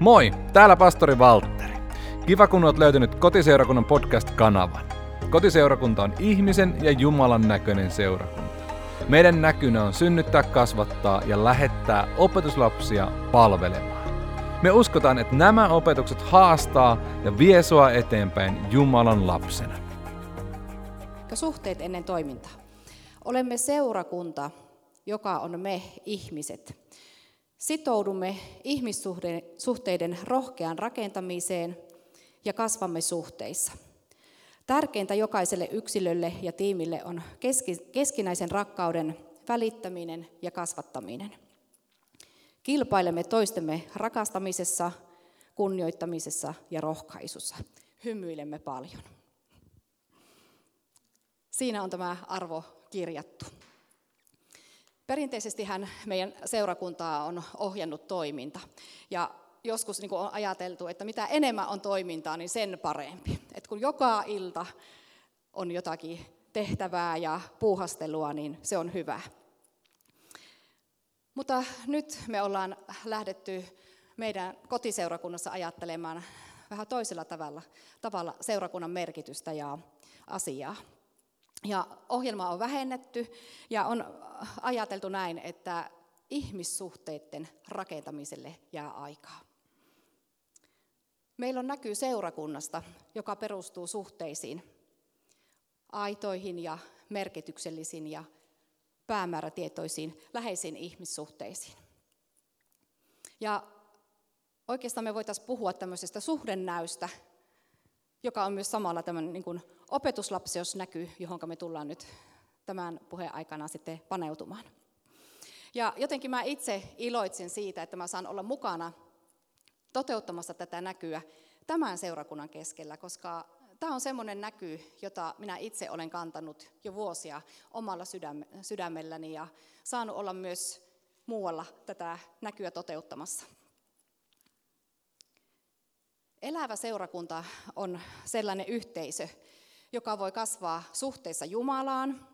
Moi, täällä pastori Valtteri. Kiva kun olet löytänyt Kotiseurakunnan podcast-kanavan. Kotiseurakunta on ihmisen ja Jumalan näköinen seurakunta. Meidän näkynä on synnyttää, kasvattaa ja lähettää opetuslapsia palvelemaan. Me uskotaan, että nämä opetukset haastaa ja vie sua eteenpäin Jumalan lapsena. Suhteet ennen toimintaa. Olemme seurakunta, joka on me ihmiset. Sitoudumme ihmissuhteiden rohkeaan rakentamiseen ja kasvamme suhteissa. Tärkeintä jokaiselle yksilölle ja tiimille on keskinäisen rakkauden välittäminen ja kasvattaminen. Kilpailemme toistemme rakastamisessa, kunnioittamisessa ja rohkaisussa. Hymyilemme paljon. Siinä on tämä arvo kirjattu. Perinteisesti hän meidän seurakuntaa on ohjannut toiminta. Ja joskus niin on ajateltu, että mitä enemmän on toimintaa, niin sen parempi. Et kun joka ilta on jotakin tehtävää ja puuhastelua, niin se on hyvä. Mutta nyt me ollaan lähdetty meidän kotiseurakunnassa ajattelemaan vähän toisella tavalla, tavalla seurakunnan merkitystä ja asiaa. Ja ohjelma on vähennetty ja on ajateltu näin, että ihmissuhteiden rakentamiselle jää aikaa. Meillä on näkyy seurakunnasta, joka perustuu suhteisiin, aitoihin ja merkityksellisiin ja päämäärätietoisiin, läheisiin ihmissuhteisiin. Ja oikeastaan me voitaisiin puhua tämmöisestä suhdennäystä, joka on myös samalla tämmöinen niin kuin näkyy, johon me tullaan nyt tämän puheen aikana sitten paneutumaan. Ja jotenkin mä itse iloitsin siitä, että mä saan olla mukana toteuttamassa tätä näkyä tämän seurakunnan keskellä, koska tämä on semmoinen näky, jota minä itse olen kantanut jo vuosia omalla sydämelläni ja saanut olla myös muualla tätä näkyä toteuttamassa. Elävä seurakunta on sellainen yhteisö, joka voi kasvaa suhteissa Jumalaan,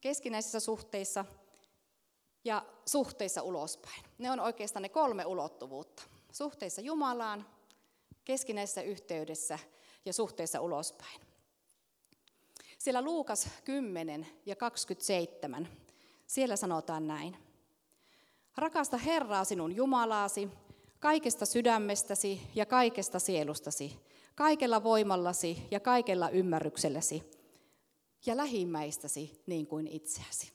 keskinäisissä suhteissa ja suhteissa ulospäin. Ne on oikeastaan ne kolme ulottuvuutta. Suhteissa Jumalaan, keskinäisessä yhteydessä ja suhteessa ulospäin. Siellä Luukas 10 ja 27, siellä sanotaan näin. Rakasta Herraa sinun Jumalaasi kaikesta sydämestäsi ja kaikesta sielustasi, kaikella voimallasi ja kaikella ymmärrykselläsi ja lähimmäistäsi niin kuin itseäsi.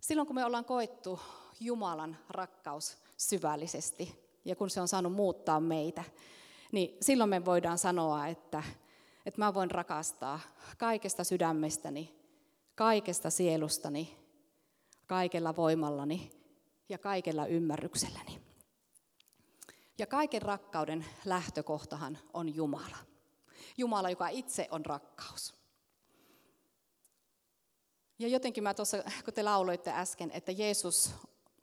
Silloin kun me ollaan koettu Jumalan rakkaus syvällisesti ja kun se on saanut muuttaa meitä, niin silloin me voidaan sanoa, että, että mä voin rakastaa kaikesta sydämestäni, kaikesta sielustani, kaikella voimallani ja kaikella ymmärrykselläni. Ja kaiken rakkauden lähtökohtahan on Jumala. Jumala, joka itse on rakkaus. Ja jotenkin mä tuossa, kun te lauloitte äsken, että Jeesus,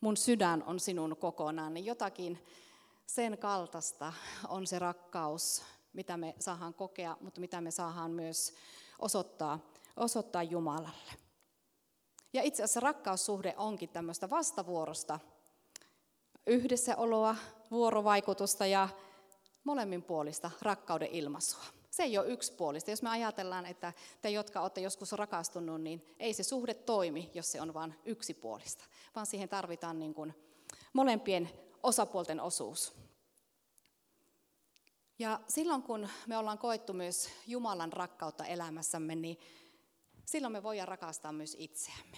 mun sydän on sinun kokonaan, niin jotakin sen kaltaista on se rakkaus, mitä me saadaan kokea, mutta mitä me saadaan myös osoittaa, osoittaa Jumalalle. Ja itse asiassa rakkaussuhde onkin tämmöistä vastavuorosta yhdessäoloa, vuorovaikutusta ja molemminpuolista rakkauden ilmaisua. Se ei ole yksipuolista. Jos me ajatellaan, että te, jotka olette joskus rakastunut, niin ei se suhde toimi, jos se on vain yksipuolista, vaan siihen tarvitaan niin kuin molempien osapuolten osuus. Ja silloin kun me ollaan koettu myös Jumalan rakkautta elämässämme, niin silloin me voidaan rakastaa myös itseämme.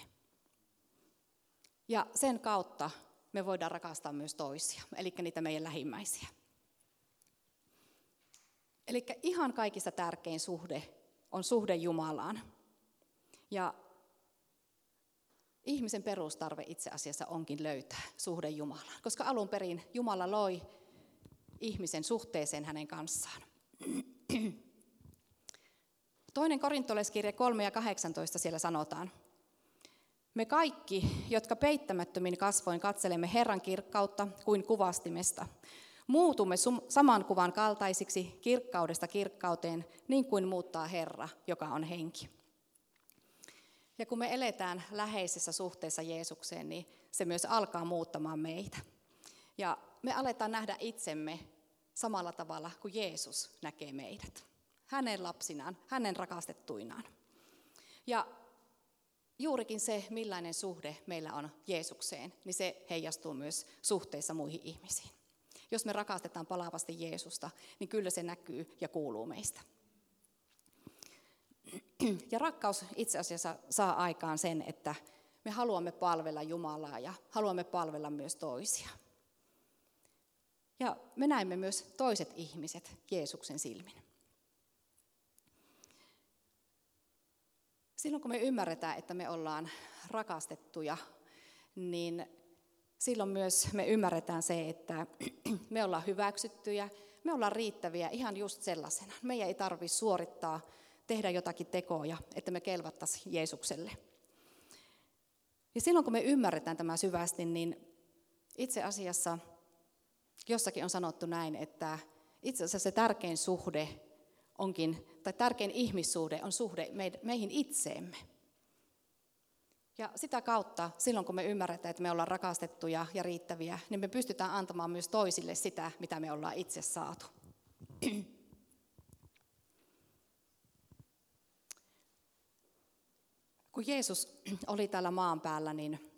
Ja sen kautta me voidaan rakastaa myös toisia, eli niitä meidän lähimmäisiä. Eli ihan kaikista tärkein suhde on suhde Jumalaan. Ja ihmisen perustarve itse asiassa onkin löytää suhde Jumalaan, koska alun perin Jumala loi ihmisen suhteeseen hänen kanssaan. Toinen korintoleskirja 3 ja 18 siellä sanotaan, me kaikki, jotka peittämättömin kasvoin katselemme Herran kirkkautta kuin kuvastimesta, muutumme saman kuvan kaltaisiksi kirkkaudesta kirkkauteen, niin kuin muuttaa Herra, joka on henki. Ja kun me eletään läheisessä suhteessa Jeesukseen, niin se myös alkaa muuttamaan meitä. Ja me aletaan nähdä itsemme samalla tavalla kuin Jeesus näkee meidät. Hänen lapsinaan, hänen rakastettuinaan. Ja juurikin se, millainen suhde meillä on Jeesukseen, niin se heijastuu myös suhteissa muihin ihmisiin. Jos me rakastetaan palavasti Jeesusta, niin kyllä se näkyy ja kuuluu meistä. Ja rakkaus itse asiassa saa aikaan sen, että me haluamme palvella Jumalaa ja haluamme palvella myös toisia. Ja me näemme myös toiset ihmiset Jeesuksen silmin. Silloin kun me ymmärretään, että me ollaan rakastettuja, niin silloin myös me ymmärretään se, että me ollaan hyväksyttyjä, me ollaan riittäviä ihan just sellaisena. Meidän ei tarvitse suorittaa, tehdä jotakin tekoja, että me kelvattaisiin Jeesukselle. Ja silloin kun me ymmärretään tämä syvästi, niin itse asiassa jossakin on sanottu näin, että itse asiassa se tärkein suhde onkin, tai tärkein ihmissuhde on suhde meihin itseemme. Ja sitä kautta, silloin kun me ymmärretään, että me ollaan rakastettuja ja riittäviä, niin me pystytään antamaan myös toisille sitä, mitä me ollaan itse saatu. Kun Jeesus oli täällä maan päällä, niin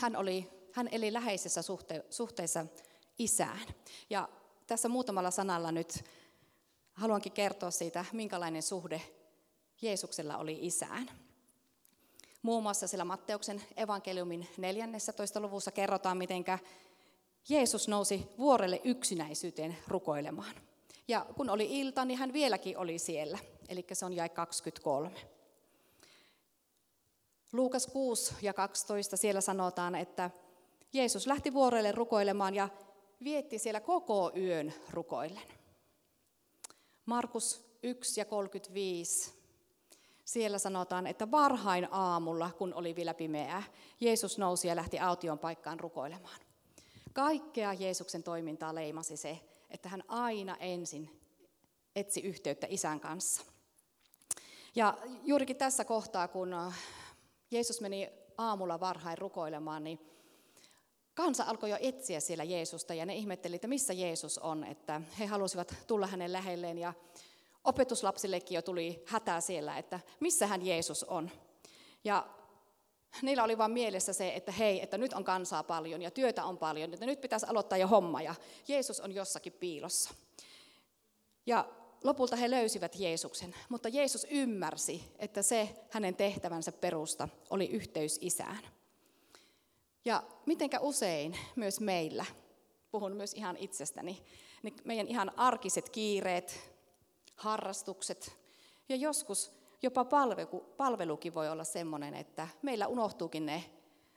hän, oli, hän eli läheisessä suhte, suhteessa isään. Ja tässä muutamalla sanalla nyt haluankin kertoa siitä, minkälainen suhde Jeesuksella oli isään. Muun muassa siellä Matteuksen evankeliumin 14. luvussa kerrotaan, miten Jeesus nousi vuorelle yksinäisyyteen rukoilemaan. Ja kun oli ilta, niin hän vieläkin oli siellä, eli se on jäi 23. Luukas 6 ja 12 siellä sanotaan, että Jeesus lähti vuorelle rukoilemaan ja vietti siellä koko yön rukoillen. Markus 1 ja 35. Siellä sanotaan, että varhain aamulla, kun oli vielä pimeää, Jeesus nousi ja lähti aution paikkaan rukoilemaan. Kaikkea Jeesuksen toimintaa leimasi se, että hän aina ensin etsi yhteyttä isän kanssa. Ja juurikin tässä kohtaa, kun Jeesus meni aamulla varhain rukoilemaan, niin kansa alkoi jo etsiä siellä Jeesusta ja ne ihmetteli, että missä Jeesus on, että he halusivat tulla hänen lähelleen ja opetuslapsillekin jo tuli hätää siellä, että missä hän Jeesus on. Ja niillä oli vain mielessä se, että hei, että nyt on kansaa paljon ja työtä on paljon, että nyt pitäisi aloittaa jo homma ja Jeesus on jossakin piilossa. Ja lopulta he löysivät Jeesuksen, mutta Jeesus ymmärsi, että se hänen tehtävänsä perusta oli yhteys isään. Ja mitenkä usein myös meillä, puhun myös ihan itsestäni, niin meidän ihan arkiset kiireet, harrastukset ja joskus jopa palvelu, palvelukin voi olla sellainen, että meillä unohtuukin ne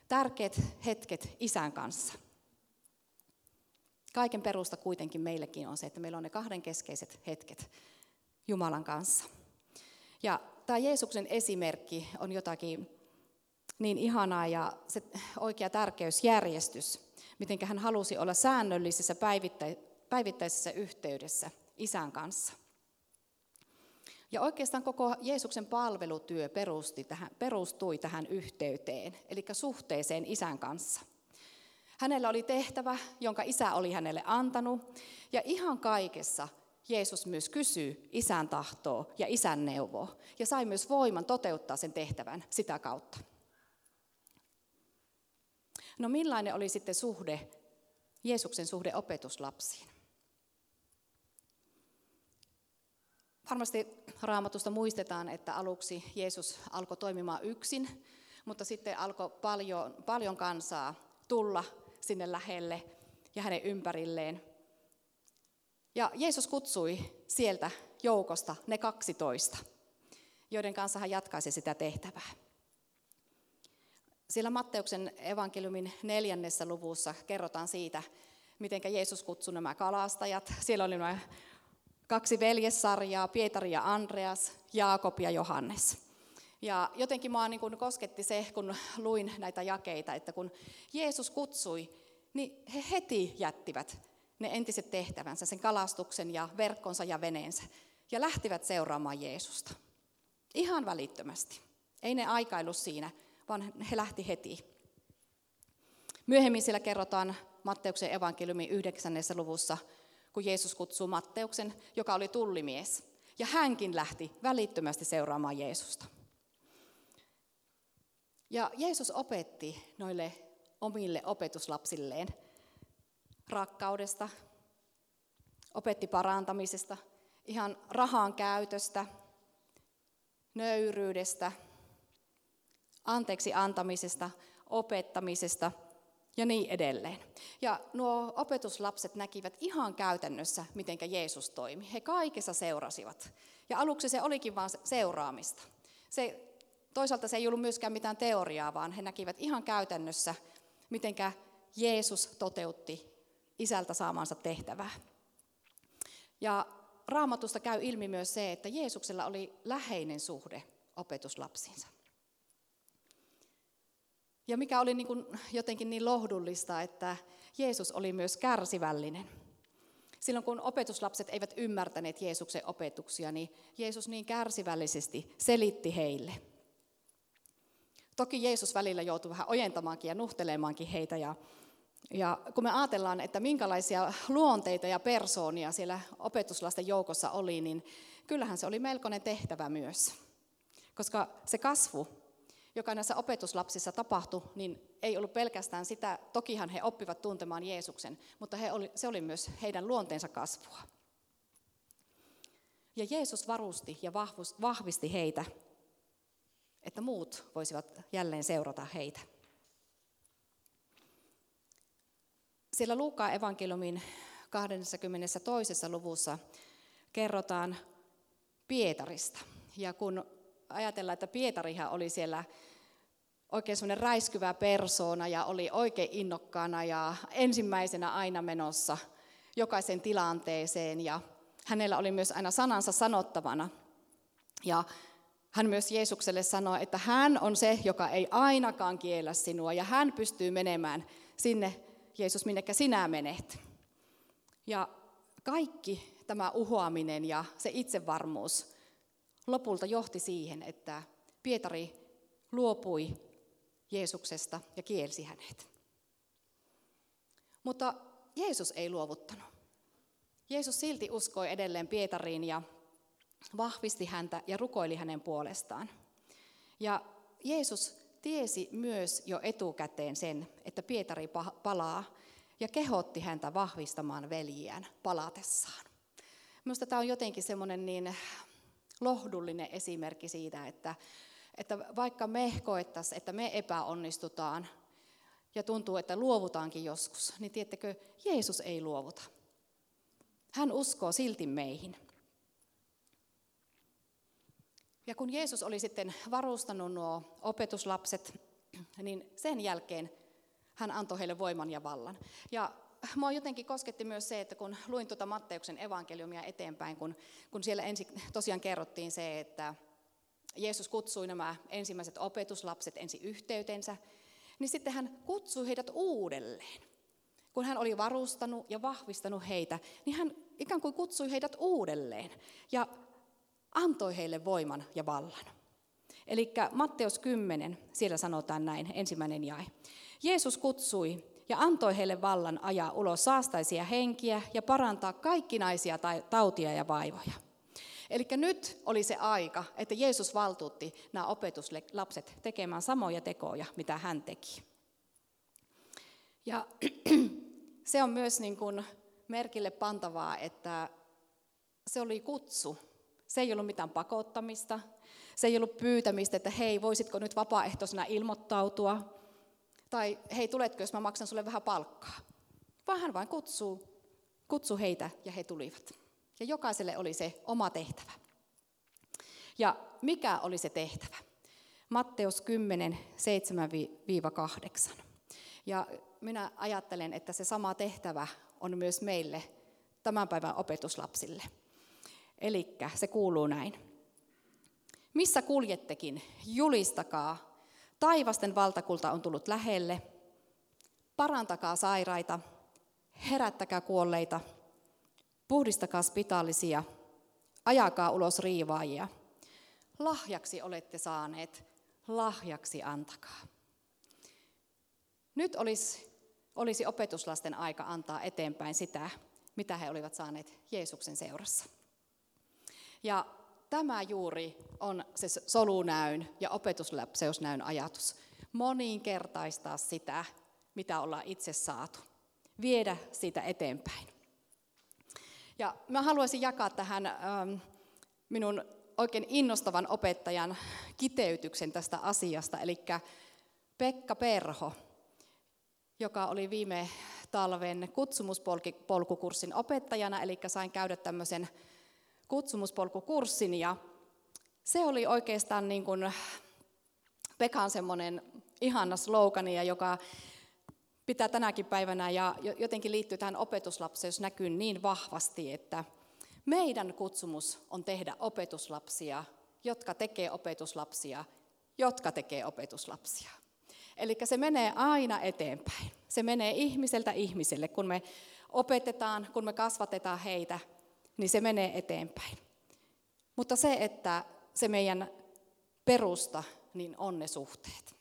tärkeät hetket isän kanssa. Kaiken perusta kuitenkin meillekin on se, että meillä on ne kahden keskeiset hetket Jumalan kanssa. Ja tämä Jeesuksen esimerkki on jotakin niin ihanaa ja se oikea tärkeysjärjestys, miten hän halusi olla säännöllisessä päivittäisessä yhteydessä isän kanssa. Ja oikeastaan koko Jeesuksen palvelutyö perusti tähän, perustui tähän yhteyteen, eli suhteeseen isän kanssa. Hänellä oli tehtävä, jonka isä oli hänelle antanut, ja ihan kaikessa Jeesus myös kysyy isän tahtoa ja isän neuvoa, ja sai myös voiman toteuttaa sen tehtävän sitä kautta. No millainen oli sitten suhde, Jeesuksen suhde opetuslapsiin? Varmasti raamatusta muistetaan, että aluksi Jeesus alkoi toimimaan yksin, mutta sitten alkoi paljon, paljon kansaa tulla sinne lähelle ja hänen ympärilleen. Ja Jeesus kutsui sieltä joukosta ne 12, joiden kanssa hän jatkaisi sitä tehtävää. Siellä Matteuksen evankeliumin neljännessä luvussa kerrotaan siitä, miten Jeesus kutsui nämä kalastajat. Siellä oli nämä kaksi veljessarjaa, Pietari ja Andreas, Jaakob ja Johannes. Ja jotenkin mua niin kosketti se, kun luin näitä jakeita, että kun Jeesus kutsui, niin he heti jättivät ne entiset tehtävänsä, sen kalastuksen ja verkkonsa ja veneensä, ja lähtivät seuraamaan Jeesusta. Ihan välittömästi. Ei ne aikailu siinä, vaan he lähti heti. Myöhemmin siellä kerrotaan Matteuksen evankeliumin yhdeksännessä luvussa, kun Jeesus kutsuu Matteuksen, joka oli tullimies. Ja hänkin lähti välittömästi seuraamaan Jeesusta. Ja Jeesus opetti noille omille opetuslapsilleen rakkaudesta, opetti parantamisesta, ihan rahan käytöstä, nöyryydestä, anteeksi antamisesta, opettamisesta ja niin edelleen. Ja nuo opetuslapset näkivät ihan käytännössä, miten Jeesus toimi. He kaikessa seurasivat. Ja aluksi se olikin vain seuraamista. Se, toisaalta se ei ollut myöskään mitään teoriaa, vaan he näkivät ihan käytännössä, miten Jeesus toteutti isältä saamansa tehtävää. Ja raamatusta käy ilmi myös se, että Jeesuksella oli läheinen suhde opetuslapsiinsa. Ja mikä oli niin kuin jotenkin niin lohdullista, että Jeesus oli myös kärsivällinen. Silloin kun opetuslapset eivät ymmärtäneet Jeesuksen opetuksia, niin Jeesus niin kärsivällisesti selitti heille. Toki Jeesus välillä joutui vähän ojentamaankin ja nuhtelemaankin heitä. Ja, ja kun me ajatellaan, että minkälaisia luonteita ja persoonia siellä opetuslasten joukossa oli, niin kyllähän se oli melkoinen tehtävä myös. Koska se kasvu joka näissä opetuslapsissa tapahtui, niin ei ollut pelkästään sitä, tokihan he oppivat tuntemaan Jeesuksen, mutta he oli, se oli myös heidän luonteensa kasvua. Ja Jeesus varusti ja vahvisti heitä, että muut voisivat jälleen seurata heitä. Siellä Luukaan evankeliumin 22. luvussa kerrotaan Pietarista. Ja kun ajatellaan, että Pietarihan oli siellä oikein semmoinen räiskyvä persoona ja oli oikein innokkaana ja ensimmäisenä aina menossa jokaisen tilanteeseen ja hänellä oli myös aina sanansa sanottavana. Ja hän myös Jeesukselle sanoi, että hän on se, joka ei ainakaan kiellä sinua ja hän pystyy menemään sinne, Jeesus, minnekä sinä menet. Ja kaikki tämä uhoaminen ja se itsevarmuus lopulta johti siihen, että Pietari luopui Jeesuksesta ja kielsi hänet. Mutta Jeesus ei luovuttanut. Jeesus silti uskoi edelleen Pietariin ja vahvisti häntä ja rukoili hänen puolestaan. Ja Jeesus tiesi myös jo etukäteen sen, että Pietari palaa ja kehotti häntä vahvistamaan veljiään palatessaan. Minusta tämä on jotenkin semmoinen niin lohdullinen esimerkki siitä, että, että vaikka me koettaisiin, että me epäonnistutaan ja tuntuu, että luovutaankin joskus, niin tiedättekö, Jeesus ei luovuta. Hän uskoo silti meihin. Ja kun Jeesus oli sitten varustanut nuo opetuslapset, niin sen jälkeen hän antoi heille voiman ja vallan. Ja mua jotenkin kosketti myös se, että kun luin tuota Matteuksen evankeliumia eteenpäin, kun, kun siellä ensin tosiaan kerrottiin se, että Jeesus kutsui nämä ensimmäiset opetuslapset ensi yhteytensä, niin sitten hän kutsui heidät uudelleen. Kun hän oli varustanut ja vahvistanut heitä, niin hän ikään kuin kutsui heidät uudelleen ja antoi heille voiman ja vallan. Eli Matteus 10, siellä sanotaan näin, ensimmäinen jae. Jeesus kutsui ja antoi heille vallan ajaa ulos saastaisia henkiä ja parantaa kaikkinaisia tautia ja vaivoja. Eli nyt oli se aika, että Jeesus valtuutti nämä opetuslapset tekemään samoja tekoja, mitä hän teki. Ja se on myös niin kuin merkille pantavaa, että se oli kutsu. Se ei ollut mitään pakottamista. Se ei ollut pyytämistä, että hei, voisitko nyt vapaaehtoisena ilmoittautua. Tai hei, tuletko, jos mä maksan sulle vähän palkkaa. Vaan hän vain kutsuu, kutsuu heitä ja he tulivat. Ja jokaiselle oli se oma tehtävä. Ja mikä oli se tehtävä? Matteus 10, 7-8. Ja minä ajattelen, että se sama tehtävä on myös meille tämän päivän opetuslapsille. Eli se kuuluu näin. Missä kuljettekin, julistakaa Taivasten valtakulta on tullut lähelle. Parantakaa sairaita, herättäkää kuolleita, puhdistakaa spitaalisia, ajakaa ulos riivaajia. Lahjaksi olette saaneet, lahjaksi antakaa. Nyt olisi olisi opetuslasten aika antaa eteenpäin sitä, mitä he olivat saaneet Jeesuksen seurassa. Ja tämä juuri on se solunäyn ja opetuslapseusnäyn ajatus. Moninkertaistaa sitä, mitä ollaan itse saatu. Viedä sitä eteenpäin. Ja mä haluaisin jakaa tähän ähm, minun oikein innostavan opettajan kiteytyksen tästä asiasta. Eli Pekka Perho, joka oli viime talven kutsumuspolkukurssin opettajana, eli sain käydä tämmöisen kutsumuspolkukurssin ja se oli oikeastaan niin kuin Pekan semmoinen ihana slogani, joka pitää tänäkin päivänä ja jotenkin liittyy tähän opetuslapseen, näkyy niin vahvasti, että meidän kutsumus on tehdä opetuslapsia, jotka tekee opetuslapsia, jotka tekee opetuslapsia. Eli se menee aina eteenpäin. Se menee ihmiseltä ihmiselle. Kun me opetetaan, kun me kasvatetaan heitä, niin se menee eteenpäin. Mutta se, että se meidän perusta, niin on ne suhteet.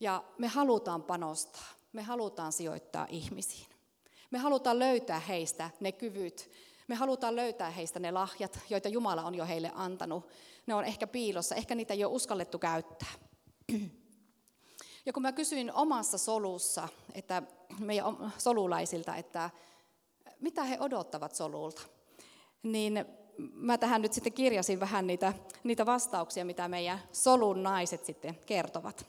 Ja me halutaan panostaa, me halutaan sijoittaa ihmisiin. Me halutaan löytää heistä ne kyvyt, me halutaan löytää heistä ne lahjat, joita Jumala on jo heille antanut. Ne on ehkä piilossa, ehkä niitä ei ole uskallettu käyttää. Ja kun mä kysyin omassa solussa, että meidän solulaisilta, että mitä he odottavat solulta, niin mä tähän nyt sitten kirjasin vähän niitä, niitä vastauksia, mitä meidän solun naiset sitten kertovat.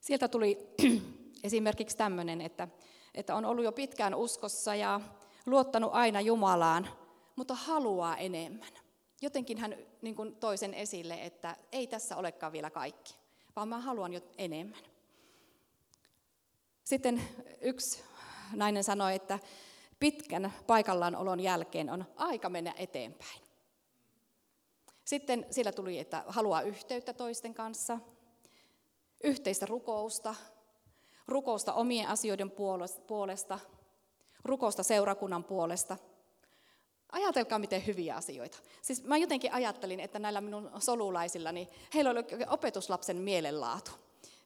Sieltä tuli esimerkiksi tämmöinen, että, että on ollut jo pitkään uskossa ja luottanut aina Jumalaan, mutta haluaa enemmän. Jotenkin hän niin kuin toisen esille, että ei tässä olekaan vielä kaikki, vaan mä haluan jo enemmän. Sitten yksi nainen sanoi, että pitkän paikallaan olon jälkeen on aika mennä eteenpäin. Sitten siellä tuli, että haluaa yhteyttä toisten kanssa, yhteistä rukousta, rukousta omien asioiden puolesta, rukousta seurakunnan puolesta. Ajatelkaa, miten hyviä asioita. Siis mä jotenkin ajattelin, että näillä minun solulaisillani, heillä oli opetuslapsen mielenlaatu.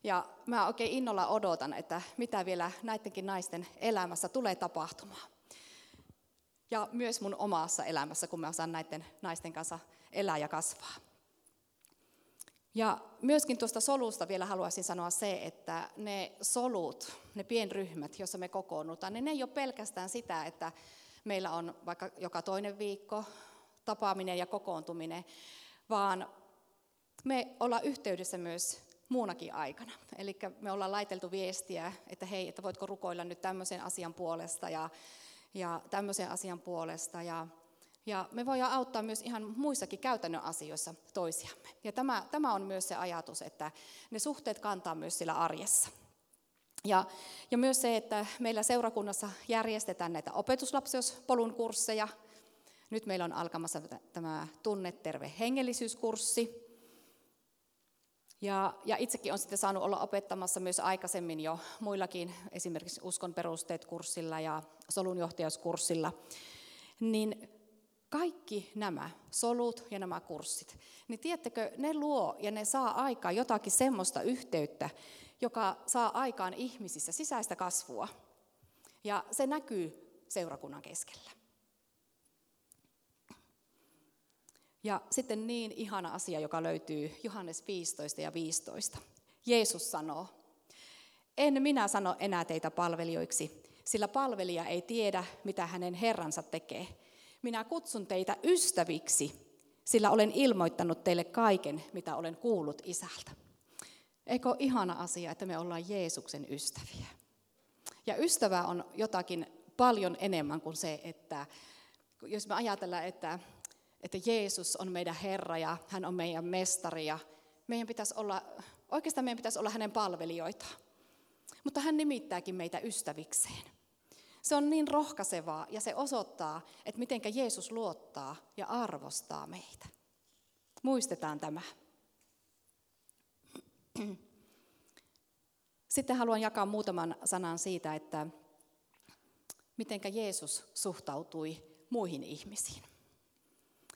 Ja mä oikein innolla odotan, että mitä vielä näidenkin naisten elämässä tulee tapahtumaan. Ja myös mun omassa elämässä, kun mä saan näiden naisten kanssa elää ja kasvaa. Ja myöskin tuosta solusta vielä haluaisin sanoa se, että ne solut, ne pienryhmät, joissa me kokoonnutaan, niin ne ei ole pelkästään sitä, että meillä on vaikka joka toinen viikko tapaaminen ja kokoontuminen, vaan me ollaan yhteydessä myös muunakin aikana. Eli me ollaan laiteltu viestiä, että hei, että voitko rukoilla nyt tämmöisen asian puolesta ja, ja tämmöisen asian puolesta. Ja ja me voidaan auttaa myös ihan muissakin käytännön asioissa toisiamme. Ja tämä, tämä on myös se ajatus, että ne suhteet kantaa myös sillä arjessa. Ja, ja myös se, että meillä seurakunnassa järjestetään näitä opetuslapseuspolun kursseja. Nyt meillä on alkamassa tämä Tunneterve hengellisyyskurssi. Ja, ja itsekin olen sitten saanut olla opettamassa myös aikaisemmin jo muillakin, esimerkiksi uskon perusteet kurssilla ja solunjohtajauskurssilla. Niin kaikki nämä solut ja nämä kurssit, niin tiedättekö, ne luo ja ne saa aikaan jotakin semmoista yhteyttä, joka saa aikaan ihmisissä sisäistä kasvua. Ja se näkyy seurakunnan keskellä. Ja sitten niin ihana asia, joka löytyy Johannes 15 ja 15. Jeesus sanoo, en minä sano enää teitä palvelijoiksi, sillä palvelija ei tiedä, mitä hänen herransa tekee. Minä kutsun teitä ystäviksi, sillä olen ilmoittanut teille kaiken, mitä olen kuullut isältä. Eikö ihana asia, että me ollaan Jeesuksen ystäviä? Ja ystävä on jotakin paljon enemmän kuin se, että jos me ajatellaan, että, että Jeesus on meidän Herra ja hän on meidän mestari ja meidän pitäisi olla, oikeastaan meidän pitäisi olla hänen palvelijoita. Mutta hän nimittääkin meitä ystävikseen. Se on niin rohkaisevaa ja se osoittaa, että miten Jeesus luottaa ja arvostaa meitä. Muistetaan tämä. Sitten haluan jakaa muutaman sanan siitä, että miten Jeesus suhtautui muihin ihmisiin.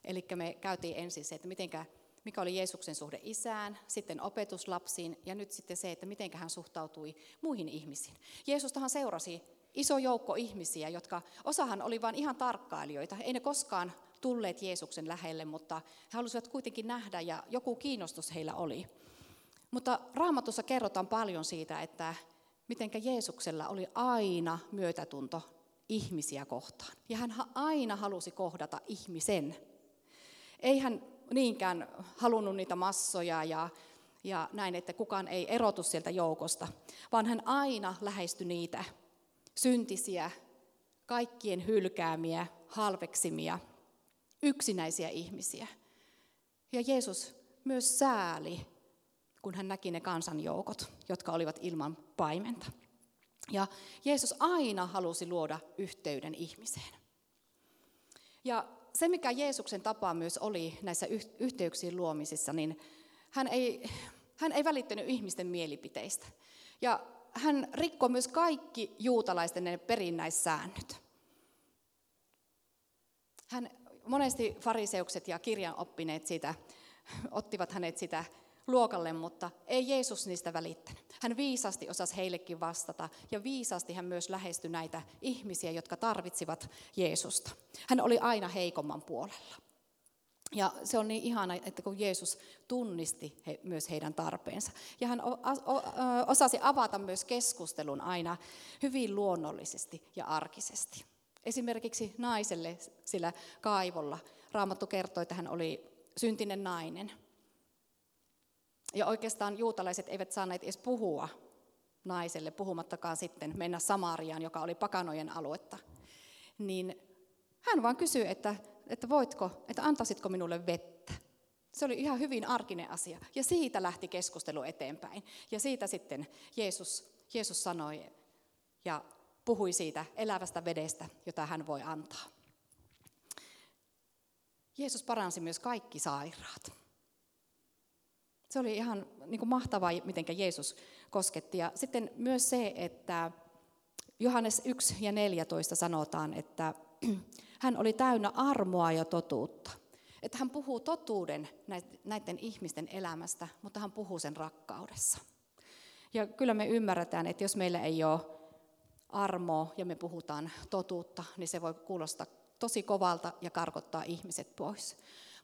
Eli me käytiin ensin se, että miten mikä oli Jeesuksen suhde isään, sitten opetuslapsiin ja nyt sitten se, että miten hän suhtautui muihin ihmisiin. Jeesustahan seurasi iso joukko ihmisiä, jotka osahan oli vain ihan tarkkailijoita. Ei ne koskaan tulleet Jeesuksen lähelle, mutta he halusivat kuitenkin nähdä ja joku kiinnostus heillä oli. Mutta raamatussa kerrotaan paljon siitä, että mitenkä Jeesuksella oli aina myötätunto ihmisiä kohtaan. Ja hän aina halusi kohdata ihmisen. Ei hän niinkään halunnut niitä massoja ja, ja näin, että kukaan ei erotu sieltä joukosta, vaan hän aina lähestyi niitä syntisiä, kaikkien hylkäämiä, halveksimia, yksinäisiä ihmisiä. Ja Jeesus myös sääli, kun hän näki ne kansanjoukot, jotka olivat ilman paimenta. Ja Jeesus aina halusi luoda yhteyden ihmiseen. Ja se, mikä Jeesuksen tapa myös oli näissä yhteyksien luomisissa, niin hän ei, hän ei välittänyt ihmisten mielipiteistä. Ja hän rikkoi myös kaikki juutalaisten perinnäissäännöt. Hän, monesti fariseukset ja kirjanoppineet siitä, ottivat hänet sitä luokalle, mutta ei Jeesus niistä välittänyt. Hän viisasti osasi heillekin vastata ja viisasti hän myös lähestyi näitä ihmisiä, jotka tarvitsivat Jeesusta. Hän oli aina heikomman puolella. Ja se on niin ihana, että kun Jeesus tunnisti he, myös heidän tarpeensa. Ja hän osasi avata myös keskustelun aina hyvin luonnollisesti ja arkisesti. Esimerkiksi naiselle sillä kaivolla Raamattu kertoi, että hän oli syntinen nainen. Ja oikeastaan juutalaiset eivät saaneet edes puhua naiselle, puhumattakaan sitten mennä Samariaan, joka oli pakanojen aluetta. Niin hän vaan kysyi, että, että voitko, että antaisitko minulle vettä. Se oli ihan hyvin arkinen asia. Ja siitä lähti keskustelu eteenpäin. Ja siitä sitten Jeesus, Jeesus sanoi ja puhui siitä elävästä vedestä, jota hän voi antaa. Jeesus paransi myös kaikki sairaat. Se oli ihan niin kuin mahtavaa, miten Jeesus kosketti. Ja sitten myös se, että Johannes 1 ja 14 sanotaan, että hän oli täynnä armoa ja totuutta. Että hän puhuu totuuden näiden ihmisten elämästä, mutta hän puhuu sen rakkaudessa. Ja kyllä me ymmärretään, että jos meillä ei ole armoa ja me puhutaan totuutta, niin se voi kuulostaa tosi kovalta ja karkottaa ihmiset pois.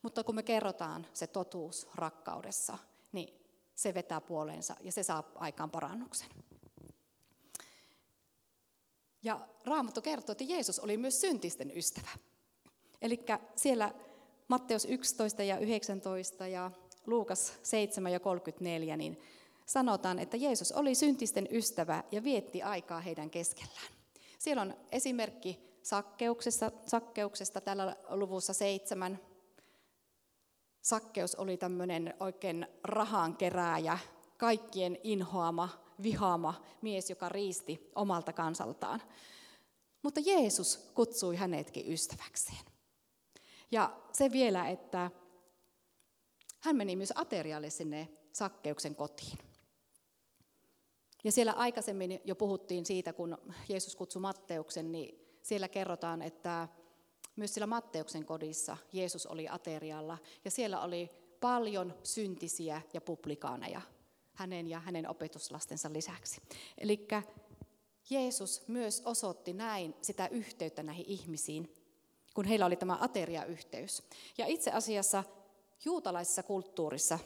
Mutta kun me kerrotaan se totuus rakkaudessa, niin se vetää puoleensa ja se saa aikaan parannuksen. Ja Raamattu kertoo, että Jeesus oli myös syntisten ystävä. Eli siellä Matteus 11 ja 19 ja Luukas 7 ja 34, niin sanotaan, että Jeesus oli syntisten ystävä ja vietti aikaa heidän keskellään. Siellä on esimerkki sakkeuksesta, sakkeuksesta tällä luvussa seitsemän. Sakkeus oli tämmöinen oikein rahankerääjä, kaikkien inhoama, vihaama mies, joka riisti omalta kansaltaan. Mutta Jeesus kutsui hänetkin ystäväkseen. Ja se vielä, että hän meni myös aterialle sinne Sakkeuksen kotiin. Ja siellä aikaisemmin jo puhuttiin siitä, kun Jeesus kutsui Matteuksen, niin siellä kerrotaan, että myös siellä Matteuksen kodissa Jeesus oli aterialla ja siellä oli paljon syntisiä ja publikaaneja hänen ja hänen opetuslastensa lisäksi. Eli Jeesus myös osoitti näin sitä yhteyttä näihin ihmisiin, kun heillä oli tämä ateriayhteys. Ja itse asiassa juutalaisessa kulttuurissa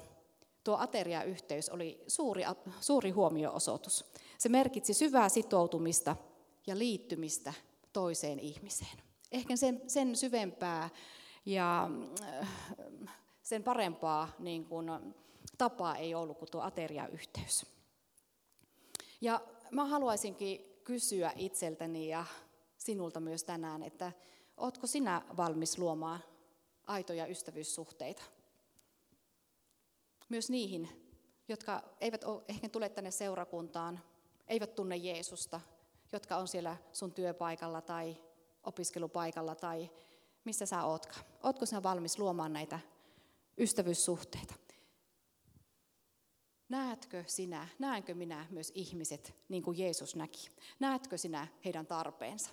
tuo ateriayhteys oli suuri, suuri huomioosoitus. Se merkitsi syvää sitoutumista ja liittymistä toiseen ihmiseen. Ehkä sen, sen syvempää ja äh, sen parempaa niin kuin, tapaa ei ollut kuin tuo ateriayhteys. Ja mä haluaisinkin kysyä itseltäni ja sinulta myös tänään, että ootko sinä valmis luomaan aitoja ystävyyssuhteita? Myös niihin, jotka eivät ole, ehkä tule tänne seurakuntaan, eivät tunne Jeesusta, jotka on siellä sun työpaikalla tai opiskelupaikalla tai missä sä ootkaan. Ootko sinä valmis luomaan näitä ystävyyssuhteita? Näetkö sinä, näenkö minä myös ihmiset niin kuin Jeesus näki? Näetkö sinä heidän tarpeensa?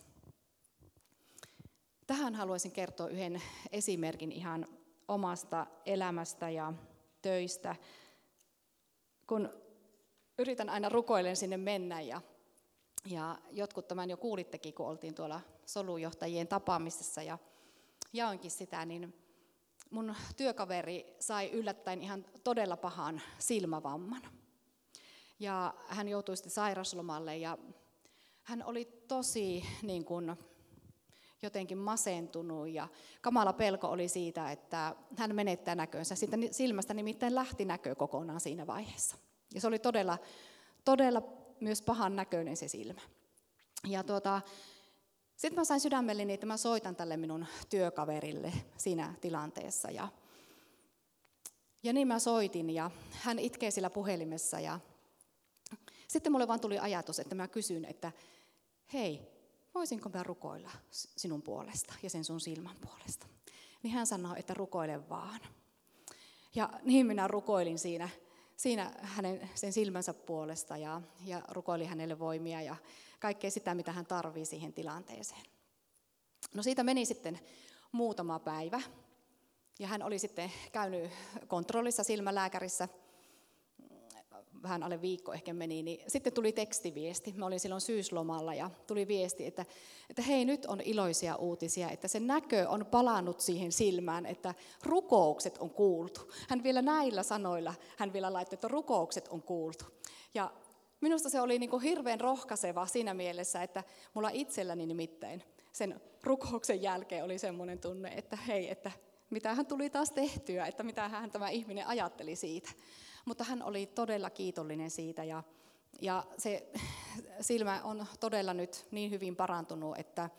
Tähän haluaisin kertoa yhden esimerkin ihan omasta elämästä ja töistä. Kun yritän aina rukoilen sinne mennä ja, ja jotkut tämän jo kuulittekin, kun oltiin tuolla solujohtajien tapaamisessa ja jaoinkin sitä, niin mun työkaveri sai yllättäen ihan todella pahan silmävamman. Ja hän joutui sitten sairaslomalle ja hän oli tosi niin kuin, jotenkin masentunut ja kamala pelko oli siitä, että hän menettää näkönsä. Sitten silmästä nimittäin lähti näkö kokonaan siinä vaiheessa. Ja se oli todella, todella myös pahan näköinen se silmä. Ja tuota, sitten mä sain sydämelleni, että mä soitan tälle minun työkaverille siinä tilanteessa. Ja, ja niin mä soitin ja hän itkee sillä puhelimessa ja sitten mulle vaan tuli ajatus, että mä kysyn, että hei, voisinko mä rukoilla sinun puolesta ja sen sun silmän puolesta? Niin hän sanoi, että rukoile vaan. Ja niin minä rukoilin siinä, siinä hänen sen silmänsä puolesta ja, ja rukoilin hänelle voimia ja kaikkea sitä, mitä hän tarvii siihen tilanteeseen. No siitä meni sitten muutama päivä ja hän oli sitten käynyt kontrollissa silmälääkärissä vähän alle viikko ehkä meni, niin sitten tuli tekstiviesti. Mä olin silloin syyslomalla ja tuli viesti, että, että hei nyt on iloisia uutisia, että se näkö on palannut siihen silmään, että rukoukset on kuultu. Hän vielä näillä sanoilla, hän vielä laittoi, että rukoukset on kuultu. Ja minusta se oli niin kuin hirveän rohkaiseva siinä mielessä, että mulla itselläni nimittäin sen rukouksen jälkeen oli semmoinen tunne, että hei, että mitä hän tuli taas tehtyä, että mitä hän tämä ihminen ajatteli siitä. Mutta hän oli todella kiitollinen siitä ja, ja se silmä on todella nyt niin hyvin parantunut, että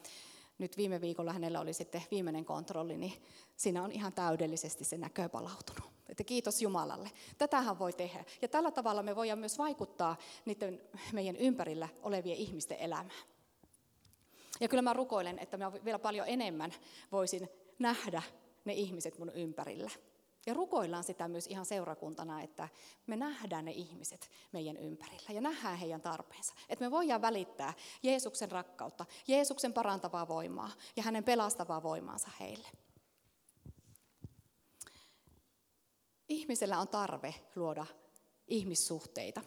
nyt viime viikolla hänellä oli sitten viimeinen kontrolli, niin siinä on ihan täydellisesti se näkö palautunut. Että kiitos Jumalalle. Tätähän voi tehdä. Ja tällä tavalla me voidaan myös vaikuttaa niiden meidän ympärillä olevien ihmisten elämään. Ja kyllä mä rukoilen, että mä vielä paljon enemmän voisin nähdä ne ihmiset mun ympärillä. Ja rukoillaan sitä myös ihan seurakuntana, että me nähdään ne ihmiset meidän ympärillä ja nähdään heidän tarpeensa. Että me voidaan välittää Jeesuksen rakkautta, Jeesuksen parantavaa voimaa ja hänen pelastavaa voimaansa heille. Ihmisellä on tarve luoda ihmissuhteita.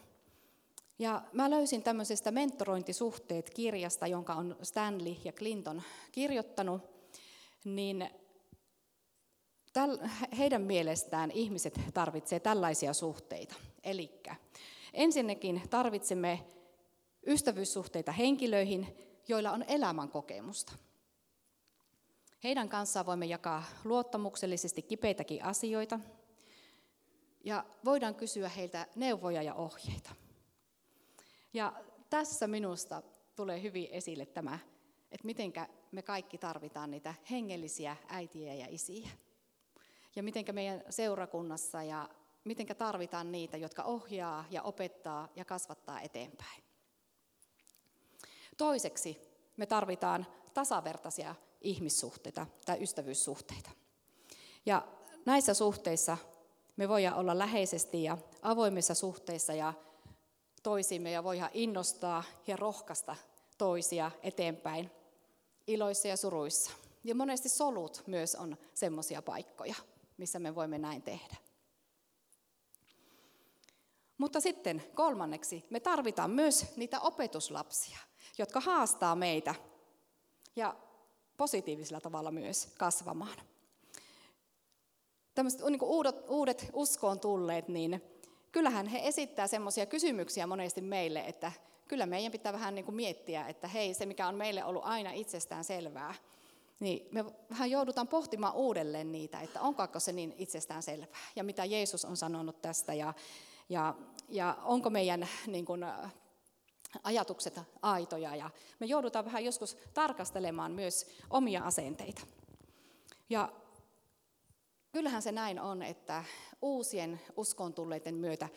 Ja mä löysin tämmöisestä mentorointisuhteet-kirjasta, jonka on Stanley ja Clinton kirjoittanut, niin heidän mielestään ihmiset tarvitsevat tällaisia suhteita. Eli ensinnäkin tarvitsemme ystävyyssuhteita henkilöihin, joilla on elämän kokemusta. Heidän kanssaan voimme jakaa luottamuksellisesti kipeitäkin asioita ja voidaan kysyä heiltä neuvoja ja ohjeita. Ja tässä minusta tulee hyvin esille tämä, että miten me kaikki tarvitaan niitä hengellisiä äitiä ja isiä ja miten meidän seurakunnassa ja miten tarvitaan niitä, jotka ohjaa ja opettaa ja kasvattaa eteenpäin. Toiseksi me tarvitaan tasavertaisia ihmissuhteita tai ystävyyssuhteita. Ja näissä suhteissa me voidaan olla läheisesti ja avoimissa suhteissa ja toisimme ja voidaan innostaa ja rohkaista toisia eteenpäin iloissa ja suruissa. Ja monesti solut myös on semmoisia paikkoja missä me voimme näin tehdä. Mutta sitten kolmanneksi, me tarvitaan myös niitä opetuslapsia, jotka haastaa meitä ja positiivisella tavalla myös kasvamaan. Tämmöiset niin uudet, uudet uskoon tulleet, niin kyllähän he esittää semmoisia kysymyksiä monesti meille, että kyllä meidän pitää vähän niin kuin miettiä, että hei, se mikä on meille ollut aina itsestään selvää, niin me vähän joudutaan pohtimaan uudelleen niitä, että onko se niin itsestään selvää ja mitä Jeesus on sanonut tästä ja, ja, ja onko meidän niin kuin, ajatukset aitoja ja me joudutaan vähän joskus tarkastelemaan myös omia asenteita. Ja kyllähän se näin on, että uusien uskon tulleiden myötä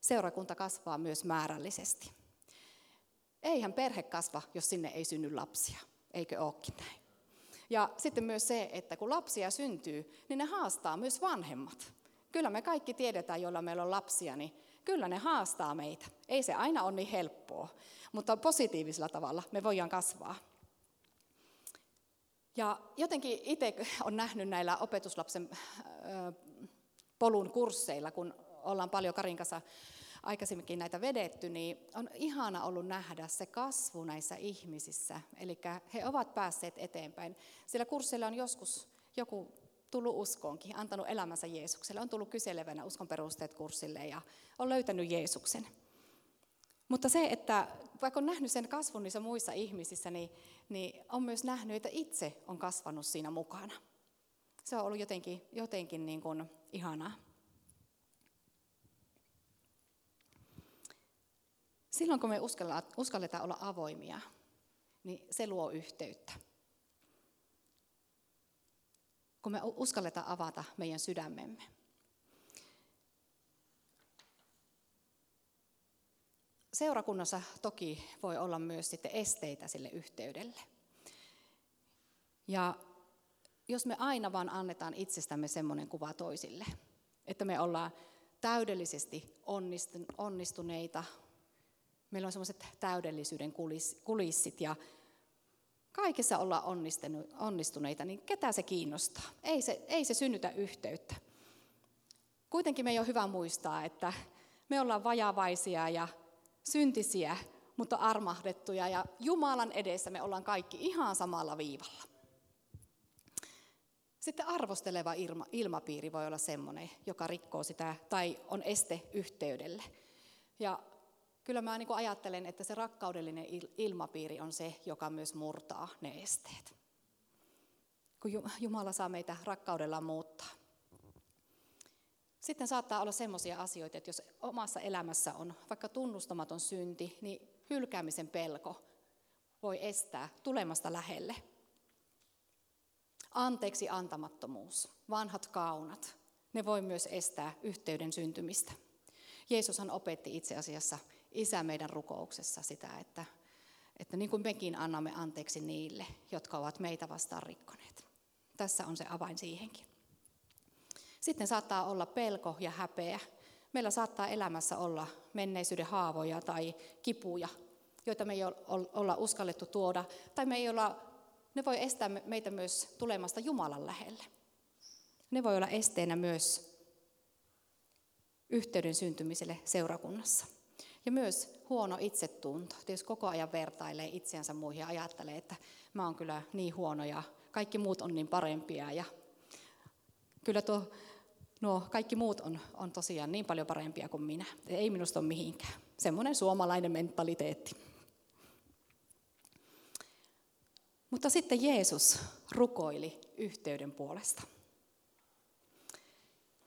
seurakunta kasvaa myös määrällisesti. Eihän perhe kasva, jos sinne ei synny lapsia, eikö olekin näin? Ja sitten myös se, että kun lapsia syntyy, niin ne haastaa myös vanhemmat. Kyllä me kaikki tiedetään, joilla meillä on lapsia, niin kyllä ne haastaa meitä. Ei se aina ole niin helppoa, mutta positiivisella tavalla me voidaan kasvaa. Ja jotenkin itse on nähnyt näillä opetuslapsen polun kursseilla, kun ollaan paljon Karin kanssa aikaisemminkin näitä vedetty, niin on ihana ollut nähdä se kasvu näissä ihmisissä. Eli he ovat päässeet eteenpäin. Sillä kursseilla on joskus joku tullut uskoonkin, antanut elämänsä Jeesukselle, on tullut kyselevänä uskon perusteet kurssille ja on löytänyt Jeesuksen. Mutta se, että vaikka on nähnyt sen kasvun niissä muissa ihmisissä, niin, niin on myös nähnyt, että itse on kasvanut siinä mukana. Se on ollut jotenkin, jotenkin niin kuin ihanaa. Silloin kun me uskalletaan olla avoimia, niin se luo yhteyttä. Kun me uskalletaan avata meidän sydämemme. Seurakunnassa toki voi olla myös sitten esteitä sille yhteydelle. Ja jos me aina vaan annetaan itsestämme semmoinen kuva toisille, että me ollaan täydellisesti onnistuneita, meillä on semmoiset täydellisyyden kulissit ja kaikessa ollaan onnistuneita, niin ketä se kiinnostaa? Ei se, ei se synnytä yhteyttä. Kuitenkin meidän on hyvä muistaa, että me ollaan vajavaisia ja syntisiä, mutta armahdettuja ja Jumalan edessä me ollaan kaikki ihan samalla viivalla. Sitten arvosteleva ilma, ilmapiiri voi olla semmoinen, joka rikkoo sitä tai on este yhteydelle. Ja kyllä mä niin ajattelen, että se rakkaudellinen ilmapiiri on se, joka myös murtaa ne esteet. Kun Jumala saa meitä rakkaudella muuttaa. Sitten saattaa olla sellaisia asioita, että jos omassa elämässä on vaikka tunnustamaton synti, niin hylkäämisen pelko voi estää tulemasta lähelle. Anteeksi antamattomuus, vanhat kaunat, ne voi myös estää yhteyden syntymistä. Jeesushan opetti itse asiassa Isä meidän rukouksessa sitä, että, että niin kuin mekin annamme anteeksi niille, jotka ovat meitä vastaan rikkoneet. Tässä on se avain siihenkin. Sitten saattaa olla pelko ja häpeä. Meillä saattaa elämässä olla menneisyyden haavoja tai kipuja, joita me ei olla uskallettu tuoda, tai me ei olla, ne voi estää meitä myös tulemasta Jumalan lähelle. Ne voi olla esteenä myös yhteyden syntymiselle seurakunnassa. Ja myös huono itsetunto. Jos koko ajan vertailee itseänsä muihin ja ajattelee, että mä oon kyllä niin huono ja kaikki muut on niin parempia. Ja kyllä tuo, nuo kaikki muut on, on tosiaan niin paljon parempia kuin minä. Ei minusta ole mihinkään. Semmoinen suomalainen mentaliteetti. Mutta sitten Jeesus rukoili yhteyden puolesta.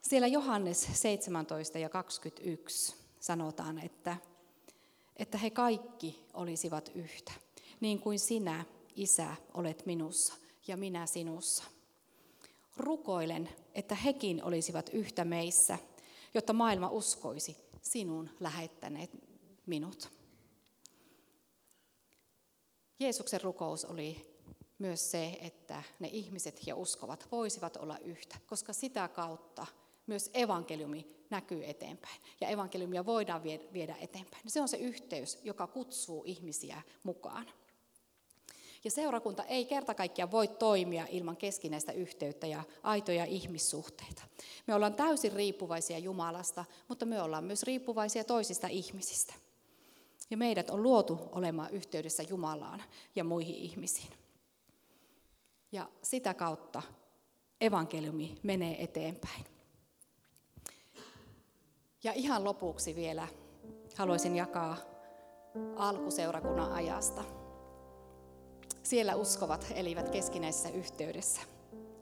Siellä Johannes 17 ja 21 sanotaan, että, että he kaikki olisivat yhtä, niin kuin sinä, Isä, olet minussa ja minä sinussa. Rukoilen, että hekin olisivat yhtä meissä, jotta maailma uskoisi sinun lähettäneet minut. Jeesuksen rukous oli myös se, että ne ihmiset ja uskovat voisivat olla yhtä, koska sitä kautta myös evankeliumi näkyy eteenpäin. Ja evankeliumia voidaan viedä eteenpäin. Se on se yhteys, joka kutsuu ihmisiä mukaan. Ja seurakunta ei kerta kaikkiaan voi toimia ilman keskinäistä yhteyttä ja aitoja ihmissuhteita. Me ollaan täysin riippuvaisia Jumalasta, mutta me ollaan myös riippuvaisia toisista ihmisistä. Ja meidät on luotu olemaan yhteydessä Jumalaan ja muihin ihmisiin. Ja sitä kautta evankeliumi menee eteenpäin. Ja ihan lopuksi vielä haluaisin jakaa alkuseurakunnan ajasta. Siellä uskovat elivät keskinäisessä yhteydessä.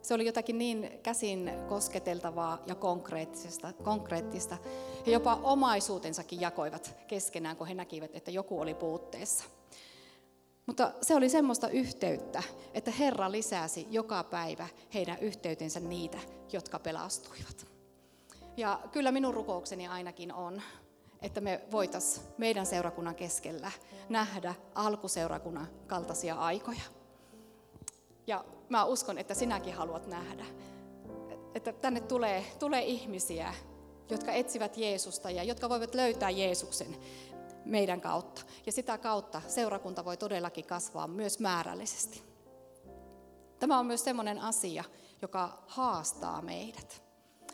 Se oli jotakin niin käsin kosketeltavaa ja konkreettista, konkreettista. He jopa omaisuutensakin jakoivat keskenään, kun he näkivät, että joku oli puutteessa. Mutta se oli semmoista yhteyttä, että Herra lisäsi joka päivä heidän yhteytensä niitä, jotka pelastuivat. Ja kyllä minun rukoukseni ainakin on, että me voitaisiin meidän seurakunnan keskellä nähdä alkuseurakunnan kaltaisia aikoja. Ja mä uskon, että sinäkin haluat nähdä, että tänne tulee, tulee ihmisiä, jotka etsivät Jeesusta ja jotka voivat löytää Jeesuksen meidän kautta. Ja sitä kautta seurakunta voi todellakin kasvaa myös määrällisesti. Tämä on myös sellainen asia, joka haastaa meidät.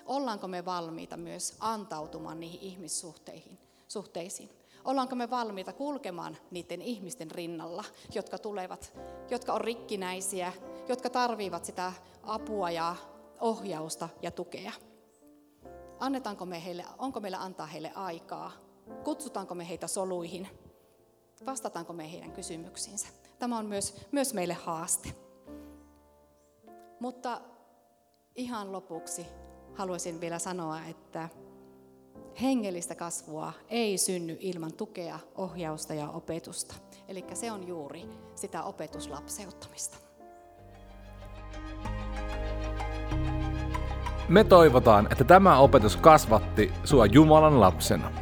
Ollaanko me valmiita myös antautumaan niihin ihmissuhteisiin? Suhteisiin? Ollaanko me valmiita kulkemaan niiden ihmisten rinnalla, jotka tulevat, jotka on rikkinäisiä, jotka tarvivat sitä apua ja ohjausta ja tukea? Annetaanko me heille, onko meillä antaa heille aikaa? Kutsutaanko me heitä soluihin? Vastataanko me heidän kysymyksiinsä? Tämä on myös, myös meille haaste. Mutta ihan lopuksi haluaisin vielä sanoa, että hengellistä kasvua ei synny ilman tukea, ohjausta ja opetusta. Eli se on juuri sitä opetuslapseuttamista. Me toivotaan, että tämä opetus kasvatti sua Jumalan lapsena.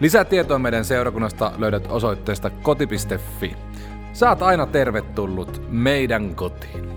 Lisätietoa meidän seurakunnasta löydät osoitteesta koti.fi. Saat aina tervetullut meidän kotiin.